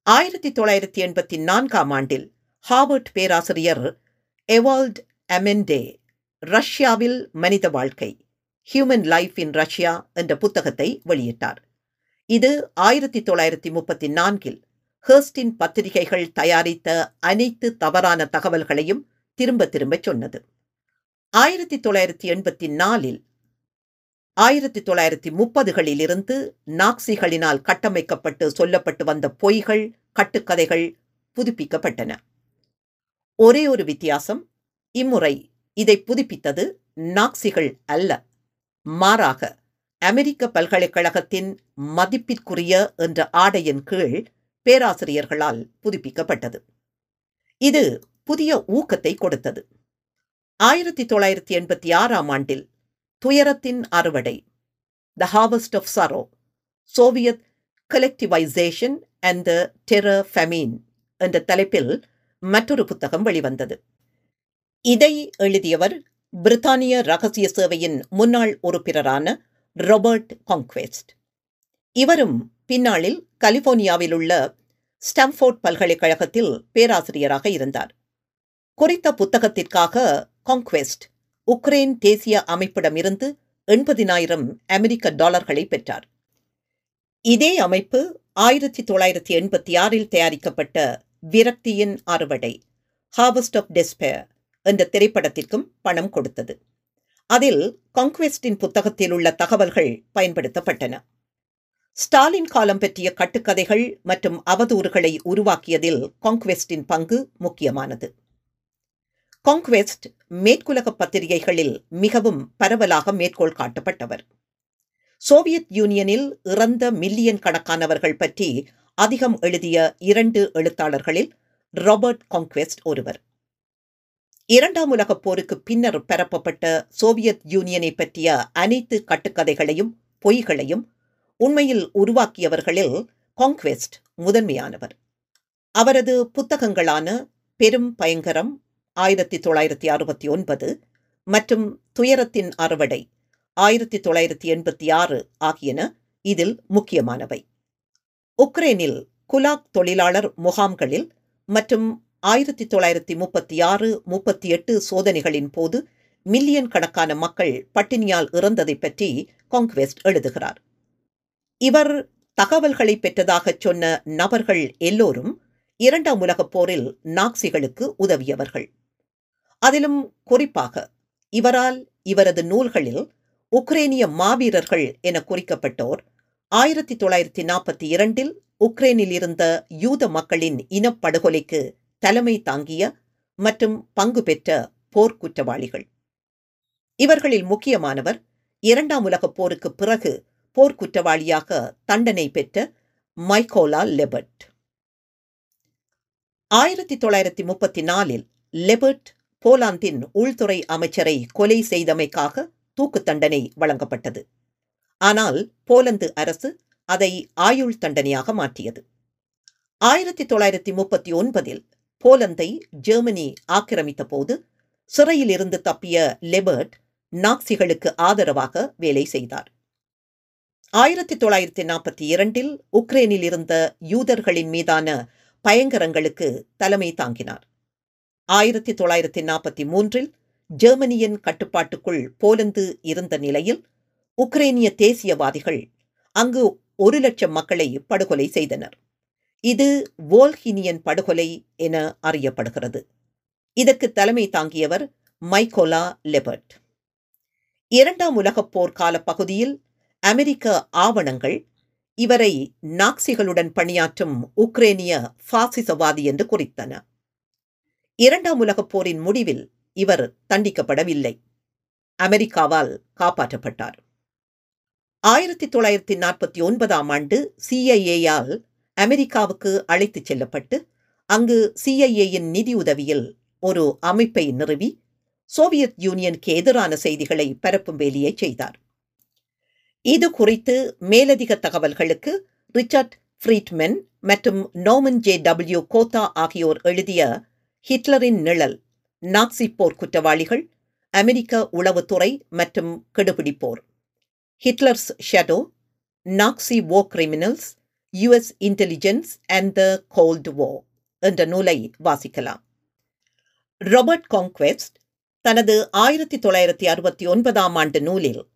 ஆயிரத்தி தொள்ளாயிரத்தி எண்பத்தி நான்காம் ஆண்டில் ஹார்வர்ட் பேராசிரியர் எவால்ட் அமெண்டே ரஷ்யாவில் மனித வாழ்க்கை ஹியூமன் லைஃப் இன் ரஷ்யா என்ற புத்தகத்தை வெளியிட்டார். இது ஆயிரத்தி தொள்ளாயிரத்தி முப்பத்தி நான்கில் ஹேர்ஸ்டின் பத்திரிகைகள் தயாரித்த அனைத்து தவறான தகவல்களையும் திரும்ப திரும்ப சொன்னது. ஆயிரத்தி தொள்ளாயிரத்தி எண்பத்தி நாலில் ஆயிரத்தி தொள்ளாயிரத்தி முப்பதுகளிலிருந்து நாக்சிகளினால் கட்டமைக்கப்பட்டு சொல்லப்பட்டு வந்த பொய்கள் கட்டுக்கதைகள் புதுப்பிக்கப்பட்டன. ஒரே ஒரு வித்தியாசம் இம்முறை இதை புதுப்பித்தது நாக்சிகள் அல்ல. மாறாக அமெரிக்க பல்கலைக்கழகத்தின் மதிப்பிற்குரிய என்ற ஆடையின் கீழ் பேராசிரியர்களால் புதுப்பிக்கப்பட்டது. இது புதிய ஊக்கத்தை கொடுத்தது. ஆயிரத்தி தொள்ளாயிரத்தி எண்பத்தி ஆறாம் ஆண்டில் துயரத்தின் அறுவடை the harvest of sorrow Soviet collectivisation and the terror famine என்ற தலைப்பில் மற்றொரு புத்தகம் வெளிவந்தது. இதை எழுதியவர் பிரித்தானிய ரகசிய சேவையின் முன்னாள் உறுப்பினரான ராபர்ட் காங்க்வெஸ்ட் இவரும் பின்னாளில் கலிபோர்னியாவில் உள்ள ஸ்டம்ஃபோர்ட் பல்கலைக்கழகத்தில் பேராசிரியராக இருந்தார். குறித்த புத்தகத்திற்காக காங்க்வெஸ்ட் உக்ரைன் தேசிய அமைப்பிடமிருந்து எண்பதினாயிரம் அமெரிக்க டாலர்களை பெற்றார். இதே அமைப்பு ஆயிரத்தி தொள்ளாயிரத்தி எண்பத்தி ஆறில் தயாரிக்கப்பட்ட விரக்தியின் அறுவடை ஹார்வஸ்ட் ஆஃப் டெஸ்பேர் என்ற திரைப்படத்திற்கும் பணம் கொடுத்தது. அதில் காங்க்வெஸ்டின் புத்தகத்தில் உள்ள தகவல்கள் பயன்படுத்தப்பட்டன. ஸ்டாலின் காலம் பற்றிய கட்டுக்கதைகள் மற்றும் அவதூறுகளை உருவாக்கியதில் காங்க்வெஸ்டின் பங்கு முக்கியமானது. காங்க்வெஸ்ட் மேற்குலக பத்திரிகைகளில் மிகவும் பரவலாக மேற்கோள் காட்டப்பட்டவர். சோவியத் யூனியனில் இறந்த மில்லியன் கணக்கானவர்கள் பற்றி அதிகம் எழுதிய இரண்டு எழுத்தாளர்களில் ராபர்ட் காங்க்வெஸ்ட் ஒருவர். இரண்டாம் உலகப் போருக்கு பின்னர் பரப்பப்பட்ட சோவியத் யூனியனை பற்றிய அனைத்து கட்டுக்கதைகளையும் பொய்களையும் உண்மையில் உருவாக்கியவர்களில் காங்க்வெஸ்ட் முதன்மையானவர். அவரது புத்தகங்களான பெரும் பயங்கரம் ஆயிரத்தி தொள்ளாயிரத்தி அறுபத்தி ஒன்பது மற்றும் துயரத்தின் அறுவடை ஆயிரத்தி தொள்ளாயிரத்தி எண்பத்தி ஆறு ஆகியன இதில் முக்கியமானவை. உக்ரைனில் குலாக் தொழிலாளர் முகாம்களில் மற்றும் ஆயிரத்தி தொள்ளாயிரத்தி முப்பத்தி ஆறு முப்பத்தி எட்டு சோதனைகளின் போது மில்லியன் கணக்கான மக்கள் பட்டினியால் இறந்ததை பற்றி காங்க்வெஸ்ட் எழுதுகிறார். இவர் தகவல்களை பெற்றதாகச் சொன்ன நபர்கள் எல்லோரும் இரண்டாம் உலகப் போரில் நாக்சிகளுக்கு உதவியவர்கள். அதிலும் குறிப்பாக இவரால் இவரது நூல்களில் உக்ரேனிய மாவீரர்கள் என குறிக்கப்பட்டோர் ஆயிரத்தி தொள்ளாயிரத்தி நாற்பத்தி இரண்டில் உக்ரைனில் இருந்த யூத மக்களின் இனப்படுகொலைக்கு தலைமை தாங்கிய மற்றும் பங்கு பெற்ற போர்க்குற்றவாளிகள். இவர்களில் முக்கியமானவர் இரண்டாம் உலகப் போருக்கு பிறகு போர்க்குற்றவாளியாக தண்டனை பெற்ற மைக்கோலா லெபர்ட். ஆயிரத்தி தொள்ளாயிரத்தி முப்பத்தி நாலில் லெபர்ட் போலாந்தின் உள்துறை அமைச்சரை கொலை செய்தமைக்காக தூக்கு தண்டனை வழங்கப்பட்டது. ஆனால் போலந்து அரசு அதை ஆயுள் தண்டனையாக மாற்றியது. ஆயிரத்தி தொள்ளாயிரத்தி முப்பத்தி ஒன்பதில் போலந்தை ஜெர்மனி ஆக்கிரமித்த போது சிறையிலிருந்து தப்பிய லெபர்ட் நாக்சிகளுக்கு ஆதரவாக வேலை செய்தார். ஆயிரத்தி தொள்ளாயிரத்தி நாற்பத்தி இரண்டில் உக்ரைனில் இருந்த யூதர்களின் மீதான பயங்கரங்களுக்கு தலைமை தாங்கினார். ஆயிரத்தி தொள்ளாயிரத்தி நாற்பத்தி மூன்றில் ஜெர்மனியின் கட்டுப்பாட்டுக்குள் போலந்து இருந்த நிலையில் உக்ரைனிய தேசியவாதிகள் அங்கு ஒரு லட்சம் மக்களை படுகொலை செய்தனர். இது வோல்ஹினியன் படுகொலை என அறியப்படுகிறது. இதற்கு தலைமை தாங்கியவர் மைக்கோலா லெபர்ட். இரண்டாம் உலகப் போர் கால பகுதியில் அமெரிக்க ஆவணங்கள் இவரை நாக்சிகளுடன் பணியாற்றும் உக்ரேனிய பாசிசவாதி என்று குறித்தன. இரண்டாம் உலகப் போரின் முடிவில் இவர் தண்டிக்கப்படவில்லை. அமெரிக்காவால் காப்பாற்றப்பட்டார். ஆயிரத்தி தொள்ளாயிரத்தி நாற்பத்தி ஒன்பதாம் ஆண்டு சிஐஏயால் அமெரிக்காவுக்கு அழைத்துச் செல்லப்பட்டு அங்கு சிஐஏயின் நிதியுதவியில் ஒரு அமைப்பை நிறுவி சோவியத் யூனியனுக்கு எதிரான செய்திகளை பரப்பும் வேலையை செய்தார். இது குறித்து மேலதிக தகவல்களுக்கு ரிச்சர்ட் ஃப்ரீட்மென் மற்றும் நோமன் ஜே டபிள்யூ கோத்தா ஆகியோர் எழுதிய ஹிட்லரின் நிழல் நாக்சி போர் குற்றவாளிகள் அமெரிக்க உளவுத்துறை மற்றும் கெடுபிடிப்போர் Hitler's shadow Nazi war criminals US intelligence and the cold war என்ற நூலை வாசிக்கலாம். ராபர்ட் காங்க்வெஸ்ட் தனது ஆயிரத்தி தொள்ளாயிரத்தி அறுபத்தி ஒன்பதாம் ஆண்டு நூலில்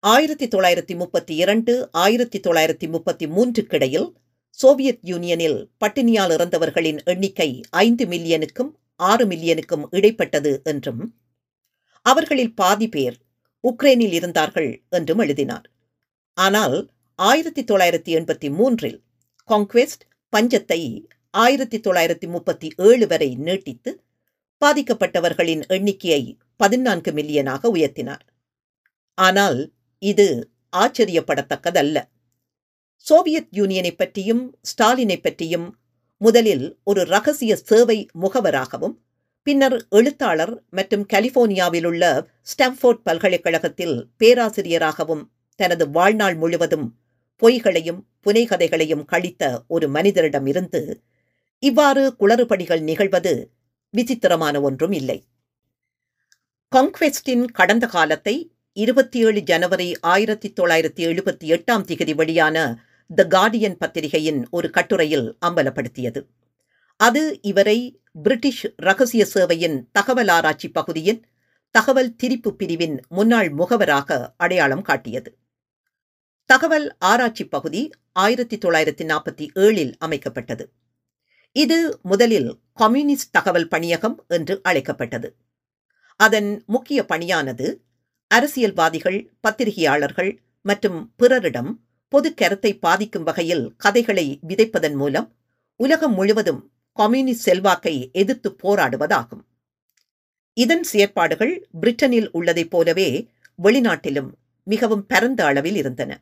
ஆயிரத்தி தொள்ளாயிரத்தி முப்பத்தி இரண்டு ஆயிரத்தி தொள்ளாயிரத்தி முப்பத்தி மூன்றுக்கிடையில் சோவியத் யூனியனில் பட்டினியால் இறந்தவர்களின் எண்ணிக்கை ஐந்து மில்லியனுக்கும் ஆறு மில்லியனுக்கும் இடைப்பட்டது என்றும் அவர்களில் பாதி பேர் உக்ரைனில் இருந்தார்கள் என்றும் எழுதினார். ஆனால் ஆயிரத்தி தொள்ளாயிரத்தி எண்பத்தி மூன்றில் காங்க்வெஸ்ட் பஞ்சத்தை ஆயிரத்தி தொள்ளாயிரத்தி முப்பத்தி ஏழு வரை நீட்டித்து பாதிக்கப்பட்டவர்களின் எண்ணிக்கையை பதினான்கு மில்லியனாக உயர்த்தினார். ஆனால் இது ஆச்சரியப்படத்தக்கதல்ல. சோவியத் யூனியனை பற்றியும் ஸ்டாலினை பற்றியும் முதலில் ஒரு ரகசிய சேவை முகவராகவும் பின்னர் எழுத்தாளர் மற்றும் கலிபோர்னியாவில் உள்ள ஸ்டாம்ஃபோர்ட் பல்கலைக்கழகத்தில் பேராசிரியராகவும் தனது வாழ்நாள் முழுவதும் பொய்களையும் புனைகதைகளையும் கழித்த ஒரு மனிதரிடம் இருந்து இவ்வாறு குளறுபடிகள் நிகழ்வது விசித்திரமான ஒன்றும் இல்லை. காங்க்வெஸ்டின் கடந்த காலத்தை இருபத்தி ஏழு ஜனவரி ஆயிரத்தி தொள்ளாயிரத்தி எழுபத்தி எட்டாம் திகதி வெளியான த கார்டியன் பத்திரிகையின் ஒரு கட்டுரையில் அம்பலப்படுத்தியது. அது இவரை பிரிட்டிஷ் ரகசிய சேவையின் தகவல் ஆராய்ச்சி பகுதியின் தகவல் திரிப்பு பிரிவின் முன்னாள் முகவராக அடையாளம் காட்டியது. தகவல் ஆராய்ச்சி பகுதி ஆயிரத்தி தொள்ளாயிரத்தி நாற்பத்தி ஏழில் அமைக்கப்பட்டது. இது முதலில் கம்யூனிஸ்ட் தகவல் பணியகம் என்று அழைக்கப்பட்டது. அதன் முக்கிய பணியானது அரசியல்வாதிகள் பத்திரிகையாளர்கள் மற்றும் பிறரிடம் பொது கருத்தை பாதிக்கும் வகையில் கதைகளை விதைப்பதன் மூலம் உலகம் முழுவதும் கம்யூனிஸ்ட் செல்வாக்கை எதிர்த்து போராடுவதாகும். இதன் செயற்பாடுகள் பிரிட்டனில் உள்ளதைப் போலவே வெளிநாட்டிலும் மிகவும் பரந்த அளவில் இருந்தன.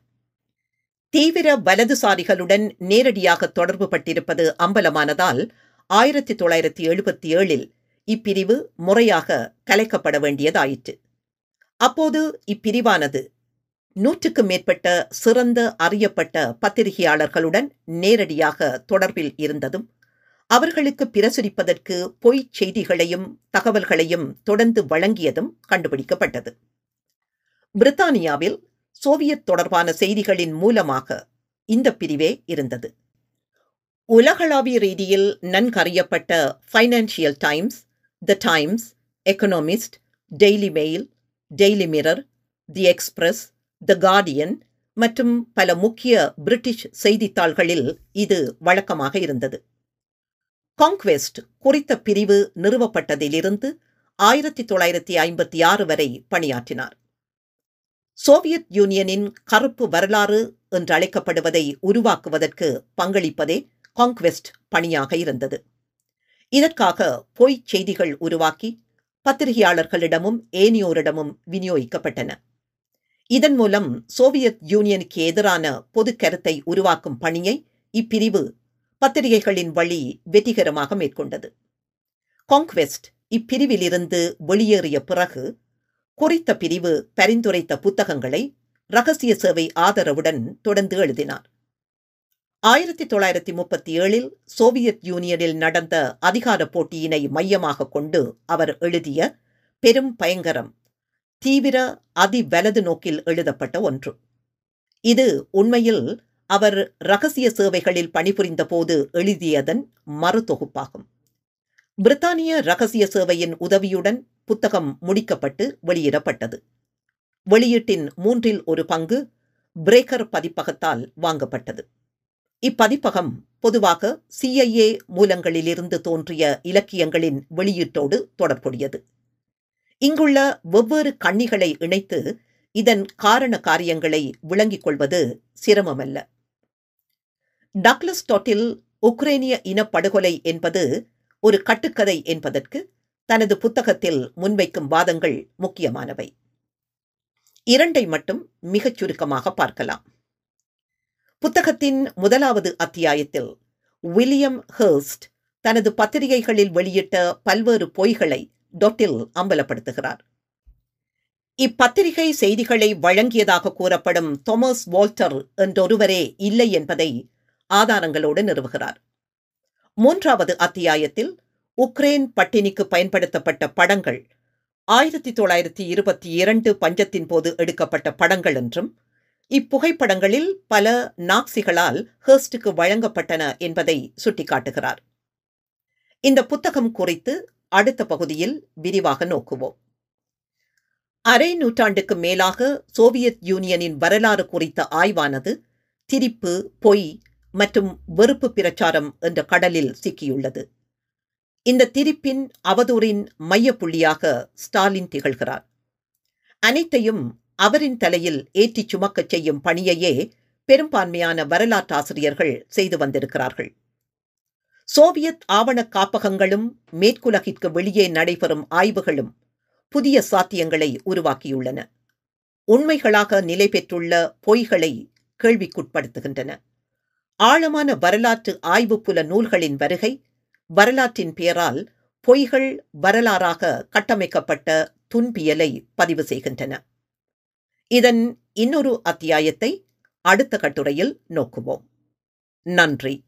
தீவிர வலதுசாரிகளுடன் நேரடியாக தொடர்பு பட்டிருப்பது அம்பலமானதால் ஆயிரத்தி தொள்ளாயிரத்தி எழுபத்தி ஏழில் இப்பிரிவு முறையாக கலைக்கப்பட வேண்டியதாயிற்று. அப்போது இப்பிரிவானது நூற்றுக்கும் மேற்பட்ட சிறந்த அறியப்பட்ட பத்திரிகையாளர்களுடன் நேரடியாக தொடர்பில் இருந்ததும் அவர்களுக்கு பிரசுரிப்பதற்கு பொய்ச் செய்திகளையும் தகவல்களையும் தொடர்ந்து வழங்கியதும் கண்டுபிடிக்கப்பட்டது. பிரித்தானியாவில் சோவியத் தொடர்பான செய்திகளின் மூலமாக இந்த பிரிவே இருந்தது. உலகளாவிய ரீதியில் நன்கறியப்பட்ட Financial Times the Times Economist Daily Mail Daily Mirror the Express the Guardian மற்றும் பல முக்கிய பிரிட்டிஷ் செய்தித்தாள்களில் இது வழக்கமாக இருந்தது. காங்க்வெஸ்ட் குறித்த பிரிவு நிறுவப்பட்டதிலிருந்து ஆயிரத்தி தொள்ளாயிரத்தி ஐம்பத்தி ஆறு வரை பணியாற்றினார். சோவியத் யூனியனின் கருப்பு வரலாறு என்று அழைக்கப்படுவதை உருவாக்குவதற்கு பங்களிப்பதே காங்க்வெஸ்ட் பணியாக இருந்தது. இதற்காக பொய்ச் செய்திகள் உருவாக்கி பத்திரிகையாளர்களிடமும் ஏனியோரிடமும் விநியோகிக்கப்பட்டன. இதன் மூலம் சோவியத் யூனியனுக்கு எதிரான பொது கருத்தை உருவாக்கும் பணியை இப்பிரிவு பத்திரிகைகளின் வழி வெற்றிகரமாக மேற்கொண்டது. காங்க்வெஸ்ட் இப்பிரிவிலிருந்து வெளியேறிய பிறகு குறித்த பிரிவு பரிந்துரைத்த புத்தகங்களை ரகசிய சேவை ஆதரவுடன் தொடர்ந்து எழுதினார். ஆயிரத்தி தொள்ளாயிரத்தி முப்பத்தி ஏழில் சோவியத் யூனியனில் நடந்த அதிகார போட்டியினை மையமாக கொண்டு அவர் எழுதிய பெரும் பயங்கரம் தீவிர அதிவலது நோக்கில் எழுதப்பட்ட ஒன்று. இது உண்மையில் அவர் ரகசிய சேவைகளில் பணிபுரிந்த போது எழுதியதன் மறுதொகுப்பாகும். பிரித்தானிய ரகசிய சேவையின் உதவியுடன் புத்தகம் முடிக்கப்பட்டு வெளியிடப்பட்டது. வெளியீட்டின் மூன்றில் ஒரு பங்கு பிரேக்கர் பதிப்பகத்தால் வாங்கப்பட்டது. இப்பதிப்பகம் பொதுவாக சிஐஏ மூலங்களிலிருந்து தோன்றிய இலக்கியங்களின் வெளியீட்டோடு தொடர்புடையது. இங்குள்ள வெவ்வேறு கண்ணிகளை இணைத்து இதன் காரண காரியங்களை விளங்கிக் கொள்வது சிரமமல்ல. டக்லஸ் டொட்டில் உக்ரேனிய இனப்படுகொலை என்பது ஒரு கட்டுக்கதை என்பதற்கு தனது புத்தகத்தில் முன்வைக்கும் வாதங்கள் முக்கியமானவை. இரண்டை மட்டும் மிகச் சுருக்கமாக பார்க்கலாம். புத்தகத்தின் முதலாவது அத்தியாயத்தில் வில்லியம் ஹர்ஸ்ட் தனது பத்திரிகைகளில் வெளியிட்ட பல்வேறு பொய்களை டொட்டில் அம்பலப்படுத்துகிறார். இப்பத்திரிகை செய்திகளை வழங்கியதாக கூறப்படும் தொமஸ் வால்டர் என்றொருவரே இல்லை என்பதை ஆதாரங்களோடு நிறுவுகிறார். மூன்றாவது அத்தியாயத்தில் உக்ரைன் பட்டினிக்கு பயன்படுத்தப்பட்ட படங்கள் ஆயிரத்தி தொள்ளாயிரத்தி இருபத்தி இரண்டு பஞ்சத்தின் போது எடுக்கப்பட்ட படங்கள் என்றும் இப்புகைப்படங்களில் பல நாக்சிகளால் ஹர்ஸ்டுக்கு வழங்கப்பட்டன என்பதை சுட்டிக்காட்டுகிறார். இந்த புத்தகம் குறித்து அடுத்த பகுதியில் விரிவாக நோக்குவோம். அரை நூற்றாண்டுக்கு மேலாக சோவியத் யூனியனின் வரலாறு குறித்த ஆய்வானது திரிப்பு பொய் மற்றும் வெறுப்பு பிரச்சாரம் என்ற கடலில் சிக்கியுள்ளது. இந்த திரிப்பின் அவதூறின் மையப்புள்ளியாக ஸ்டாலின் திகழ்கிறார். அனைத்தையும் அவரின் தலையில் ஏற்றிச் சுமக்கச் செய்யும் பணியையே பெரும்பான்மையான வரலாற்றாசிரியர்கள் செய்து வந்திருக்கிறார்கள். சோவியத் ஆவண காப்பகங்களும் மேற்குலகிற்கு வெளியே நடைபெறும் ஆய்வுகளும் புதிய சாத்தியங்களை உருவாக்கியுள்ளன. உண்மைகளாக நிலை பெற்றுள்ள பொய்களை கேள்விக்குட்படுத்துகின்றன. ஆழமான வரலாற்று ஆய்வு புல நூல்களின் வருகை வரலாற்றின் பெயரால் பொய்கள் வரலாறாக கட்டமைக்கப்பட்ட துன்பியலை பதிவு செய்கின்றன. இதன் இன்னொரு அத்தியாயத்தை அடுத்த கட்டுரையில் நோக்குவோம். நன்றி.